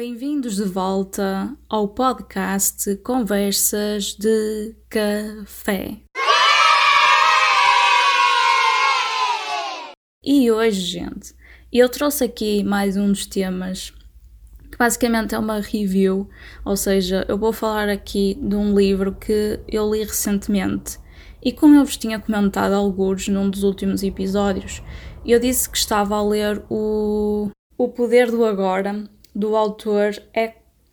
Bem-vindos de volta ao podcast Conversas de Café. E hoje, gente, eu trouxe aqui mais um dos temas que basicamente é uma review, ou seja, eu vou falar aqui de um livro que eu li recentemente. E como eu vos tinha comentado alguns num dos últimos episódios, eu disse que estava a ler o O Poder do Agora, do autor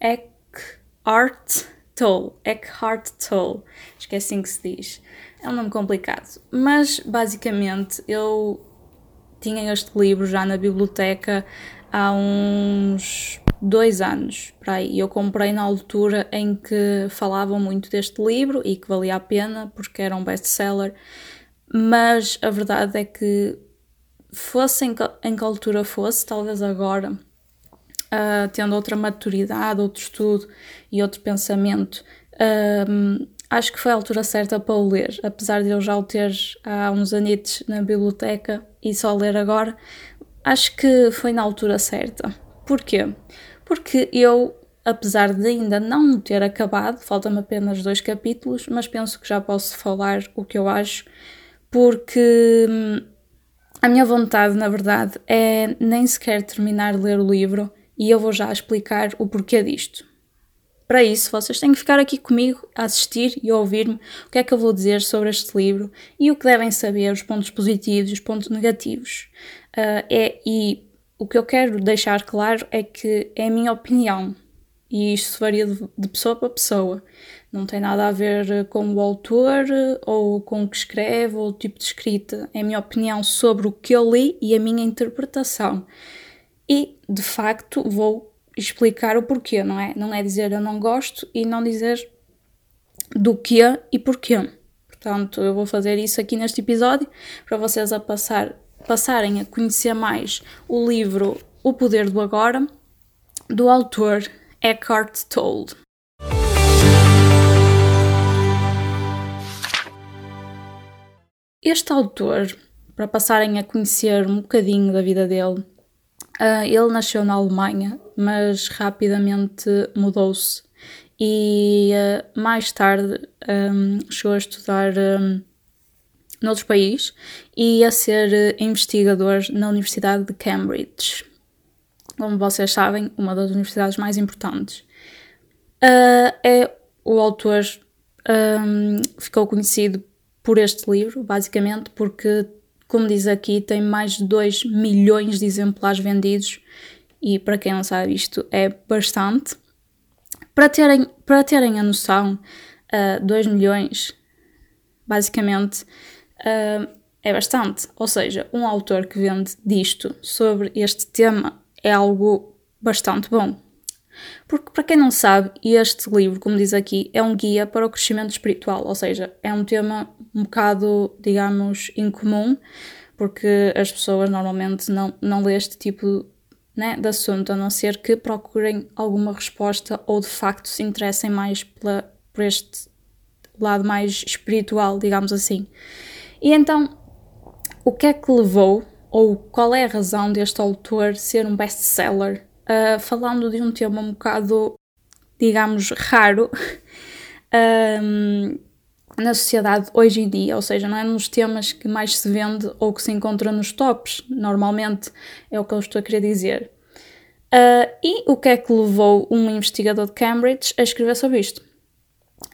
Eckhart Tolle. Eckhart Tolle, acho que é assim que se diz. É um nome complicado, mas basicamente eu tinha este livro já na biblioteca há uns dois anos para aí. Eu comprei na altura em que falavam muito deste livro e que valia a pena porque era um best-seller, mas a verdade é que fosse em que, em que altura fosse, talvez agora, uh, tendo outra maturidade, outro estudo e outro pensamento, uh, acho que foi a altura certa para o ler, apesar de eu já o ter há uns anitos na biblioteca e só ler agora, acho que foi na altura certa. Porquê? Porque eu, apesar de ainda não ter acabado, faltam-me apenas dois capítulos, mas penso que já posso falar o que eu acho, porque hum, a minha vontade, na verdade, é nem sequer terminar de ler o livro e eu vou já explicar o porquê disto. Para isso, vocês têm que ficar aqui comigo a assistir e a ouvir-me o que é que eu vou dizer sobre este livro e o que devem saber, os pontos positivos e os pontos negativos. Uh, é, e o que eu quero deixar claro é que é a minha opinião e isto varia de, pessoa para pessoa. Não tem nada a ver com o autor ou com o que escreve ou o tipo de escrita. É a minha opinião sobre o que eu li e a minha interpretação. E, de facto, vou explicar o porquê, não é? Não é dizer eu não gosto e não dizer do que e porquê. Portanto, eu vou fazer isso aqui neste episódio para vocês a passar, passarem a conhecer mais o livro O Poder do Agora, do autor Eckhart Tolle. Este autor, para passarem a conhecer um bocadinho da vida dele, Uh, ele nasceu na Alemanha, mas rapidamente mudou-se e uh, mais tarde um, chegou a estudar um, noutro país e a ser investigador na Universidade de Cambridge. Como vocês sabem, uma das universidades mais importantes. Uh, é o autor um, ficou conhecido por este livro, basicamente porque como diz aqui, tem mais de 2 milhões de exemplares vendidos e para quem não sabe isto é bastante. Para terem, para terem a noção, uh, ah, 2 milhões basicamente uh, é bastante. Ou seja, um autor que vende disto sobre este tema é algo bastante bom. Porque, para quem não sabe, este livro, como diz aqui, é um guia para o crescimento espiritual, ou seja, é um tema um bocado, digamos, incomum, porque as pessoas normalmente não, não lêem este tipo né, de assunto, a não ser que procurem alguma resposta ou de facto se interessem mais pela, por este lado mais espiritual, digamos assim. E então, o que é que levou, ou qual é a razão deste autor ser um best-seller uh, falando de um tema um bocado, digamos, raro um, na sociedade hoje em dia, ou seja, não é nos temas que mais se vende ou que se encontra nos tops, normalmente é o que eu estou a querer dizer. Uh, e o que é que levou um investigador de Cambridge a escrever sobre isto?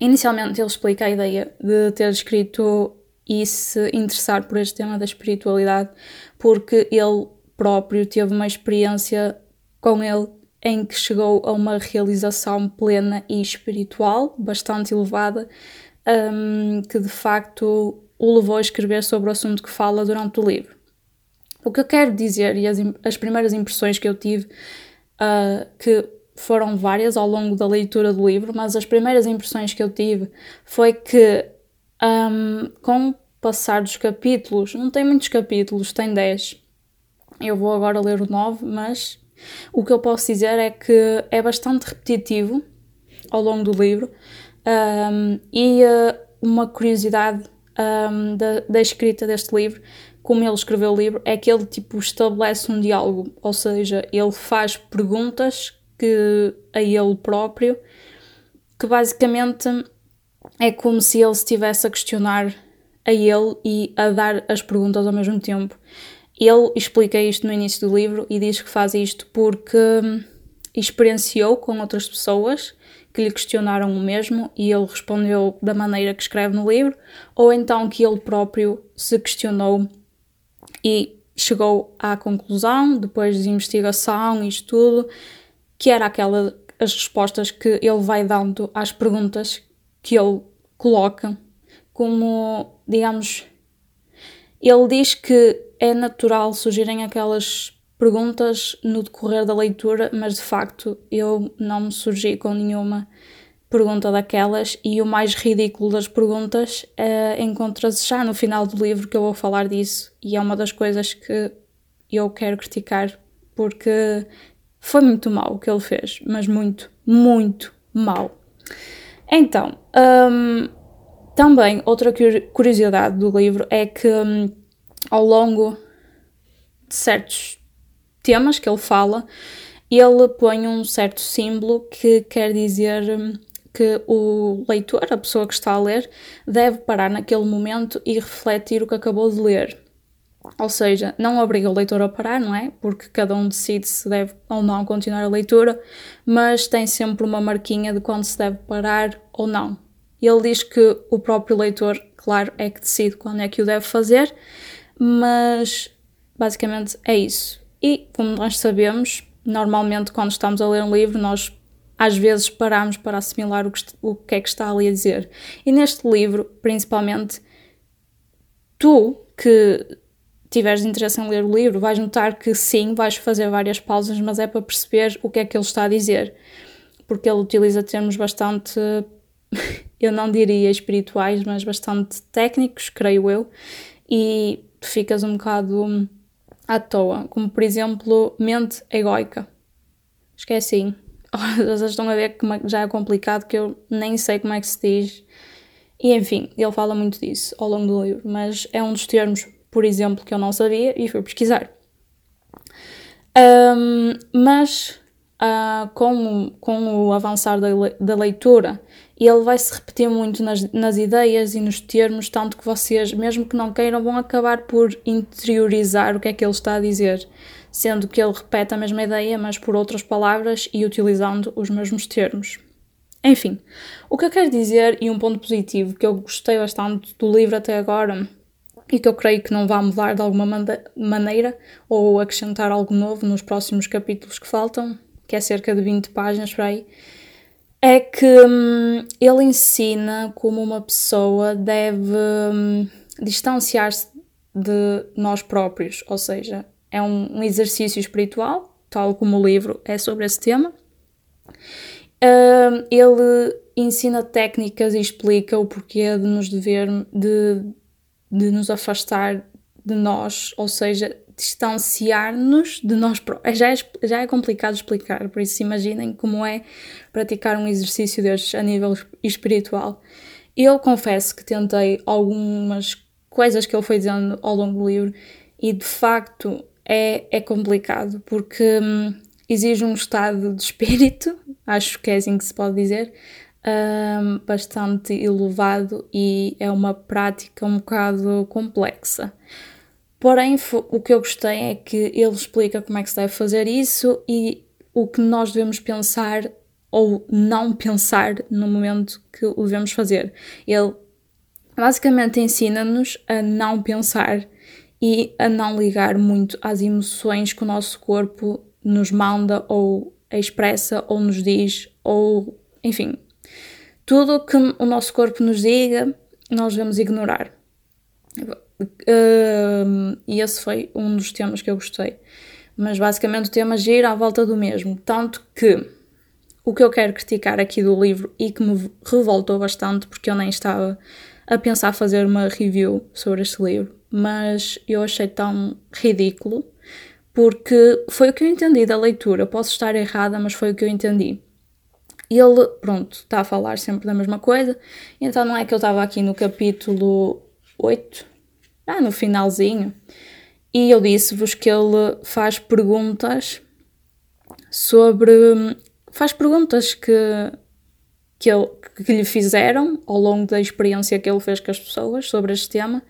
Inicialmente ele explica a ideia de ter escrito e se interessar por este tema da espiritualidade, porque ele próprio teve uma experiência com ele em que chegou a uma realização plena e espiritual bastante elevada, um, que de facto o levou a escrever sobre o assunto que fala durante o livro. O que eu quero dizer, e as, as primeiras impressões que eu tive, uh, que foram várias ao longo da leitura do livro, mas as primeiras impressões que eu tive foi que, um, com o passar dos capítulos, não tem muitos capítulos, tem 10. Eu vou agora ler o 9, mas o que eu posso dizer é que é bastante repetitivo ao longo do livro um, e uh, uma curiosidade um, da, da, escrita deste livro, como ele escreveu o livro, é que ele tipo estabelece um diálogo, ou seja, ele faz perguntas que a ele próprio, que basicamente é como se ele estivesse a questionar a ele e a dar as perguntas ao mesmo tempo. Ele explica isto no início do livro e diz que faz isto porque experienciou com outras pessoas que lhe questionaram o mesmo e ele respondeu da maneira que escreve no livro, ou então que ele próprio se questionou e chegou à conclusão, depois de investigação e estudo, que era aquela as respostas que ele vai dando às perguntas que ele coloca, como, digamos, ele diz que é natural surgirem aquelas perguntas no decorrer da leitura, mas de facto eu não me surgi com nenhuma pergunta daquelas e o mais ridículo das perguntas uh, encontra-se já no final do livro que eu vou falar disso e é uma das coisas que eu quero criticar porque foi muito mal o que ele fez, mas muito, muito mal. Então, um, também outra curiosidade do livro é que um, ao longo de certos temas que ele fala, ele põe um certo símbolo que quer dizer hum, que o leitor, a pessoa que está a ler, deve parar naquele momento e refletir o que acabou de ler. Ou seja, não obriga o leitor a parar, não é? Porque cada um decide se deve ou não continuar a leitura, mas tem sempre uma marquinha de quando se deve parar ou não. Ele diz que o próprio leitor, claro, é que decide quando é que o deve fazer, mas basicamente é isso. E como nós sabemos, normalmente quando estamos a ler um livro, nós às vezes paramos para assimilar o que, o que é que está ali a dizer. E neste livro, principalmente, tu que tiveres interesse em ler o livro, vais notar que sim, vais fazer várias pausas, mas é para perceber o que é que ele está a dizer. Porque ele utiliza termos bastante, eu não diria espirituais, mas bastante técnicos, creio eu, e tu ficas um bocado à toa. Como por exemplo, mente egoica. Que é assim. Vocês estão a ver que é já é complicado, que eu nem sei como é que se diz. E enfim, ele fala muito disso ao longo do livro, mas é um dos termos por exemplo, que eu não sabia e fui pesquisar. Um, mas uh, com, com o avançar da, da leitura, ele vai se repetir muito nas, nas ideias e nos termos, tanto que vocês, mesmo que não queiram, vão acabar por interiorizar o que é que ele está a dizer, sendo que ele repete a mesma ideia, mas por outras palavras e utilizando os mesmos termos. Enfim, o que eu quero dizer, e um ponto positivo que eu gostei bastante do livro até agora, e que eu creio que não vai mudar de alguma maneira ou acrescentar algo novo nos próximos capítulos que faltam, que é cerca de 20 páginas por aí, é que hum, ele ensina como uma pessoa deve hum, distanciar-se de nós próprios, ou seja, é um, um, exercício espiritual, tal como o livro é sobre esse tema. Hum, ele ensina técnicas e explica o porquê de nos dever de de nos afastar de nós, ou seja, distanciar-nos de nós próprios. Já é, já é complicado explicar, por isso imaginem como é praticar um exercício destes a nível espiritual. Eu confesso que tentei algumas coisas que ele foi dizendo ao longo do livro e de facto é, é complicado porque hum, exige um estado de espírito, acho que é assim que se pode dizer, um, bastante elevado e é uma prática um bocado complexa. Porém, o que eu gostei é que ele explica como é que se deve fazer isso e o que nós devemos pensar ou não pensar no momento que o devemos fazer. Ele basicamente ensina-nos a não pensar e a não ligar muito às emoções que o nosso corpo nos manda ou expressa ou nos diz ou enfim tudo o que o nosso corpo nos diga, nós devemos ignorar. E esse foi um dos temas que eu gostei. Mas basicamente o tema gira à volta do mesmo. Tanto que o que eu quero criticar aqui do livro e que me revoltou bastante, porque eu nem estava a pensar fazer uma review sobre este livro, mas eu achei tão ridículo, porque foi o que eu entendi da leitura. Posso estar errada, mas foi o que eu entendi. Ele, pronto, está a falar sempre da mesma coisa. Então não é que eu estava aqui no capítulo 8, ah, no finalzinho, e eu disse-vos que ele faz perguntas sobre faz perguntas que, que, ele, que lhe fizeram ao longo da experiência que ele fez com as pessoas sobre este tema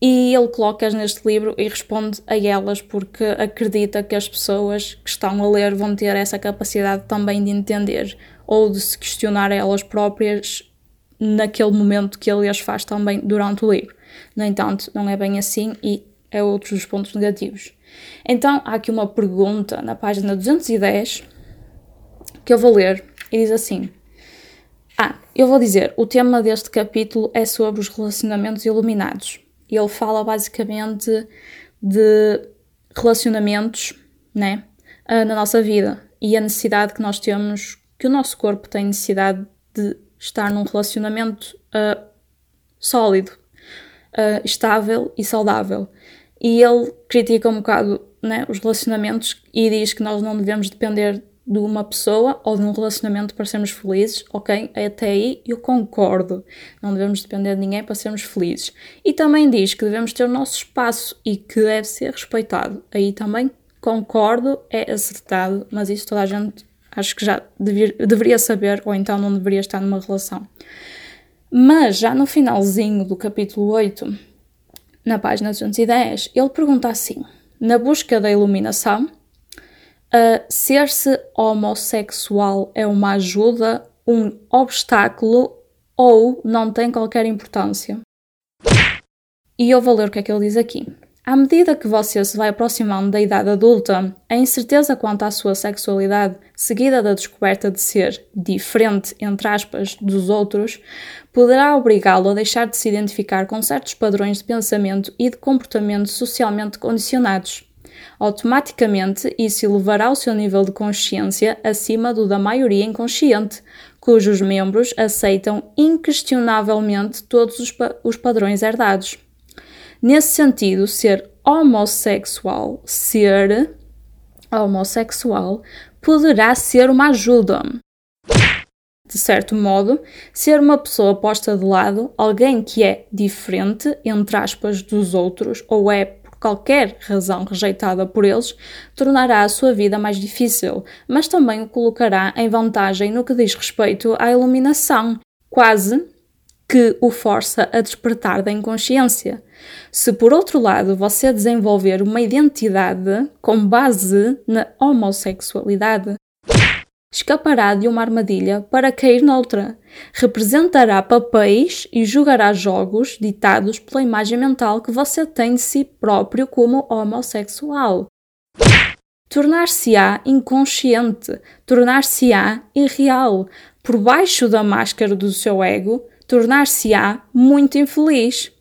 e ele coloca-as neste livro e responde a elas porque acredita que as pessoas que estão a ler vão ter essa capacidade também de entender ou de se questionar elas próprias naquele momento que ele as faz também durante o livro. No entanto, não é bem assim e é outro dos pontos negativos. Então, há aqui uma pergunta na página 210 que eu vou ler e diz assim: Ah, eu vou dizer, o tema deste capítulo é sobre os relacionamentos iluminados. Ele fala basicamente de relacionamentos, né, ah, na nossa vida e a necessidade que nós temos, que o nosso corpo tem necessidade de estar num relacionamento uh, sólido, uh, estável e saudável. E ele critica um bocado né, os relacionamentos e diz que nós não devemos depender de uma pessoa ou de um relacionamento para sermos felizes, ok? Até aí eu concordo. Não devemos depender de ninguém para sermos felizes. E também diz que devemos ter o nosso espaço e que deve ser respeitado. Aí também concordo, é acertado, mas isso toda a gente acho que já deveria saber, ou então não deveria estar numa relação. Mas já no finalzinho do capítulo 8, na página 210, ele pergunta assim: na busca da iluminação, uh, ser-se homossexual é uma ajuda, um obstáculo ou não tem qualquer importância? E eu vou ler o que é que ele diz aqui. À medida que você se vai aproximando da idade adulta, a incerteza quanto à sua sexualidade, seguida da descoberta de ser diferente, entre aspas, dos outros, poderá obrigá-lo a deixar de se identificar com certos padrões de pensamento e de comportamento socialmente condicionados. Automaticamente, isso elevará o seu nível de consciência acima do da maioria inconsciente, cujos membros aceitam inquestionavelmente todos os, pa os padrões herdados. Nesse sentido, ser homossexual, ser homossexual, poderá ser uma ajuda. De certo modo, ser uma pessoa posta de lado, alguém que é diferente, entre aspas, dos outros, ou é por qualquer razão rejeitada por eles, tornará a sua vida mais difícil, mas também o colocará em vantagem no que diz respeito à iluminação, quase que o força a despertar da inconsciência. Se por outro lado você desenvolver uma identidade com base na homossexualidade, escapará de uma armadilha para cair noutra, representará papéis e jogará jogos ditados pela imagem mental que você tem de si próprio como homossexual. Tornar-se-á inconsciente, tornar-se-á irreal, por baixo da máscara do seu ego, tornar-se-á muito infeliz.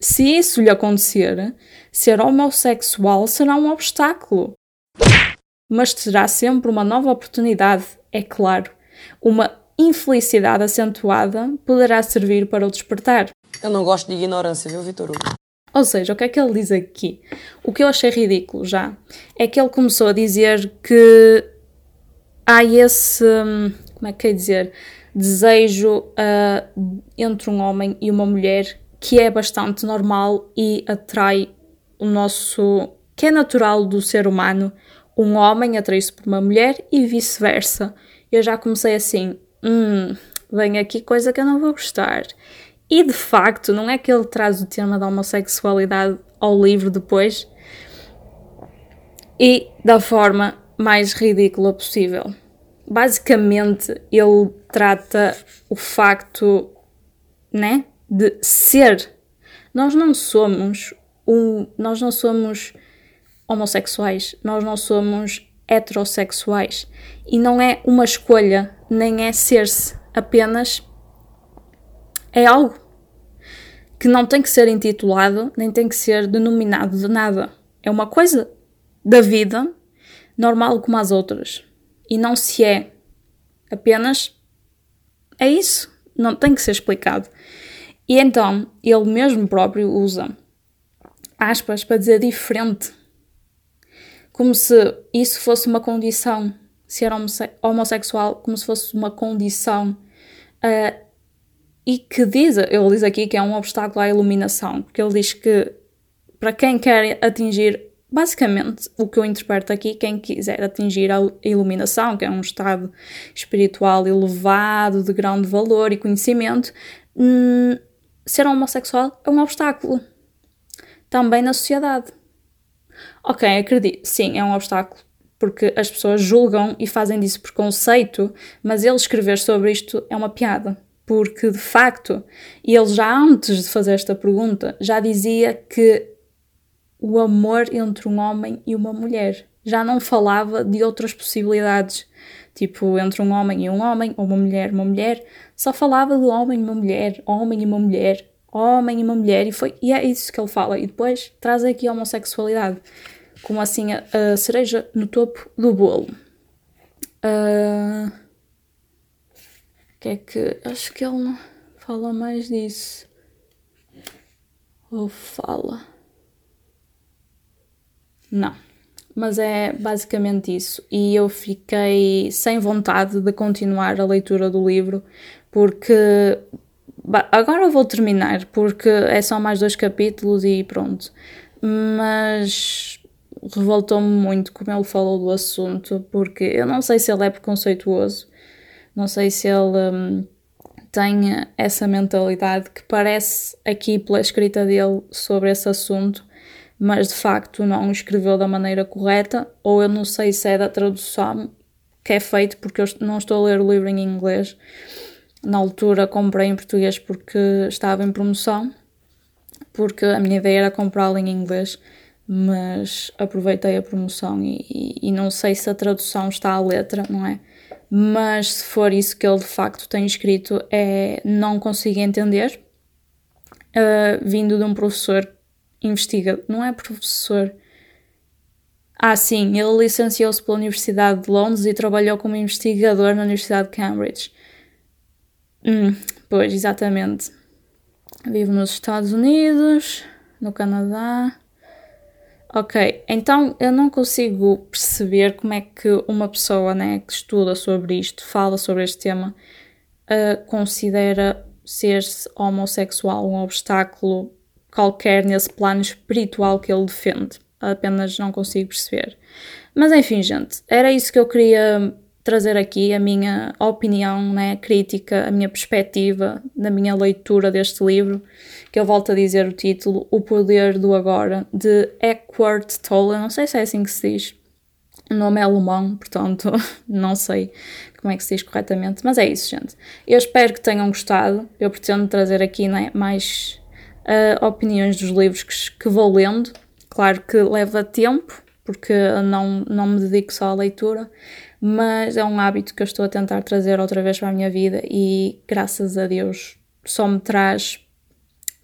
Se isso lhe acontecer, ser homossexual será um obstáculo. Mas terá sempre uma nova oportunidade, é claro. Uma infelicidade acentuada poderá servir para o despertar. Eu não gosto de ignorância, viu, Vitor Hugo? Ou seja, o que é que ele diz aqui? O que eu achei ridículo já é que ele começou a dizer que há esse. Hum, como é que quer dizer? desejo uh, entre um homem e uma mulher que é bastante normal e atrai o nosso. que é natural do ser humano. Um homem atrai-se por uma mulher e vice-versa. Eu já comecei assim, hum, vem aqui coisa que eu não vou gostar. E de facto, não é que ele traz o tema da homossexualidade ao livro depois e da forma mais ridícula possível basicamente ele trata o facto, né, de ser. Nós não somos um, nós não somos homossexuais, nós não somos heterossexuais e não é uma escolha, nem é ser-se, apenas é algo que não tem que ser intitulado, nem tem que ser denominado de nada. É uma coisa da vida normal como as outras e não se é. Apenas é isso. Não tem que ser explicado. E então ele mesmo próprio usa aspas para dizer diferente. Como se isso fosse uma condição. Ser homossexual, como se fosse uma condição. Uh, e que diz, ele diz aqui que é um obstáculo à iluminação, porque ele diz que para quem quer atingir Basicamente, o que eu interpreto aqui, quem quiser atingir a iluminação, que é um estado espiritual elevado, de grande valor e conhecimento, hum, ser homossexual é um obstáculo. Também na sociedade. Ok, acredito, sim, é um obstáculo, porque as pessoas julgam e fazem disso preconceito, mas ele escrever sobre isto é uma piada. Porque, de facto, ele já antes de fazer esta pergunta, já dizia que o amor entre um homem e uma mulher. Já não falava de outras possibilidades, tipo entre um homem e um homem, ou uma mulher e uma mulher. Só falava de homem e uma mulher, homem e uma mulher, homem e uma mulher, e, foi, e é isso que ele fala. E depois traz aqui a homossexualidade, como assim a, a cereja no topo do bolo. Uh, que é que. Acho que ele não fala mais disso. Ou fala. Não. Mas é basicamente isso. E eu fiquei sem vontade de continuar a leitura do livro, porque. Agora vou terminar, porque é só mais dois capítulos e pronto. Mas revoltou-me muito como ele falou do assunto, porque eu não sei se ele é preconceituoso, não sei se ele hum, tem essa mentalidade que parece aqui pela escrita dele sobre esse assunto mas de facto não escreveu da maneira correta, ou eu não sei se é da tradução que é feito, porque eu não estou a ler o livro em inglês. Na altura comprei em português porque estava em promoção, porque a minha ideia era comprá-lo em inglês, mas aproveitei a promoção e, e, e, não sei se a tradução está à letra, não é? Mas se for isso que ele de facto tem escrito, é não consigo entender. Uh, vindo de um professor investiga, não é professor. Ah, sim, ele licenciou-se pela Universidade de Londres e trabalhou como investigador na Universidade de Cambridge. Hum, pois, exatamente. Vive nos Estados Unidos, no Canadá. Ok, então eu não consigo perceber como é que uma pessoa né, que estuda sobre isto, fala sobre este tema, uh, considera ser-se homossexual um obstáculo qualquer nesse plano espiritual que ele defende. Apenas não consigo perceber. Mas enfim, gente, era isso que eu queria trazer aqui, a minha opinião né, crítica, a minha perspectiva na minha leitura deste livro, que eu volto a dizer o título, O Poder do Agora, de Eckhart Tolle, não sei se é assim que se diz, o nome é alemão, portanto não sei como é que se diz corretamente, mas é isso, gente. Eu espero que tenham gostado, eu pretendo trazer aqui né, mais uh, opiniões dos livros que, que vou lendo. Claro que leva tempo, porque não, não me dedico só à leitura, mas é um hábito que eu estou a tentar trazer outra vez para a minha vida e graças a Deus só me traz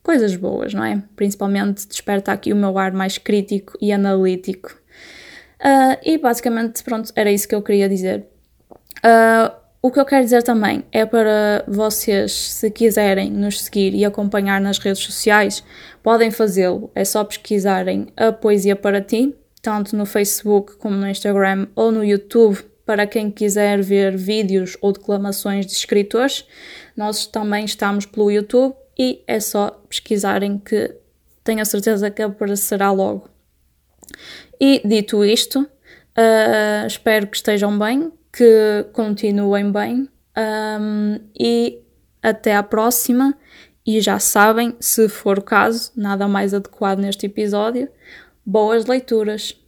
coisas boas, não é? Principalmente desperta aqui o meu ar mais crítico e analítico. Uh, e basicamente, pronto, era isso que eu queria dizer. Uh, o que eu quero dizer também é para vocês, se quiserem nos seguir e acompanhar nas redes sociais, podem fazê-lo. É só pesquisarem a Poesia para Ti, tanto no Facebook como no Instagram ou no YouTube, para quem quiser ver vídeos ou declamações de escritores. Nós também estamos pelo YouTube e é só pesquisarem que tenho a certeza que aparecerá logo. E dito isto, uh, espero que estejam bem, que continuem bem um, e até à próxima. E já sabem, se for o caso, nada mais adequado neste episódio, boas leituras!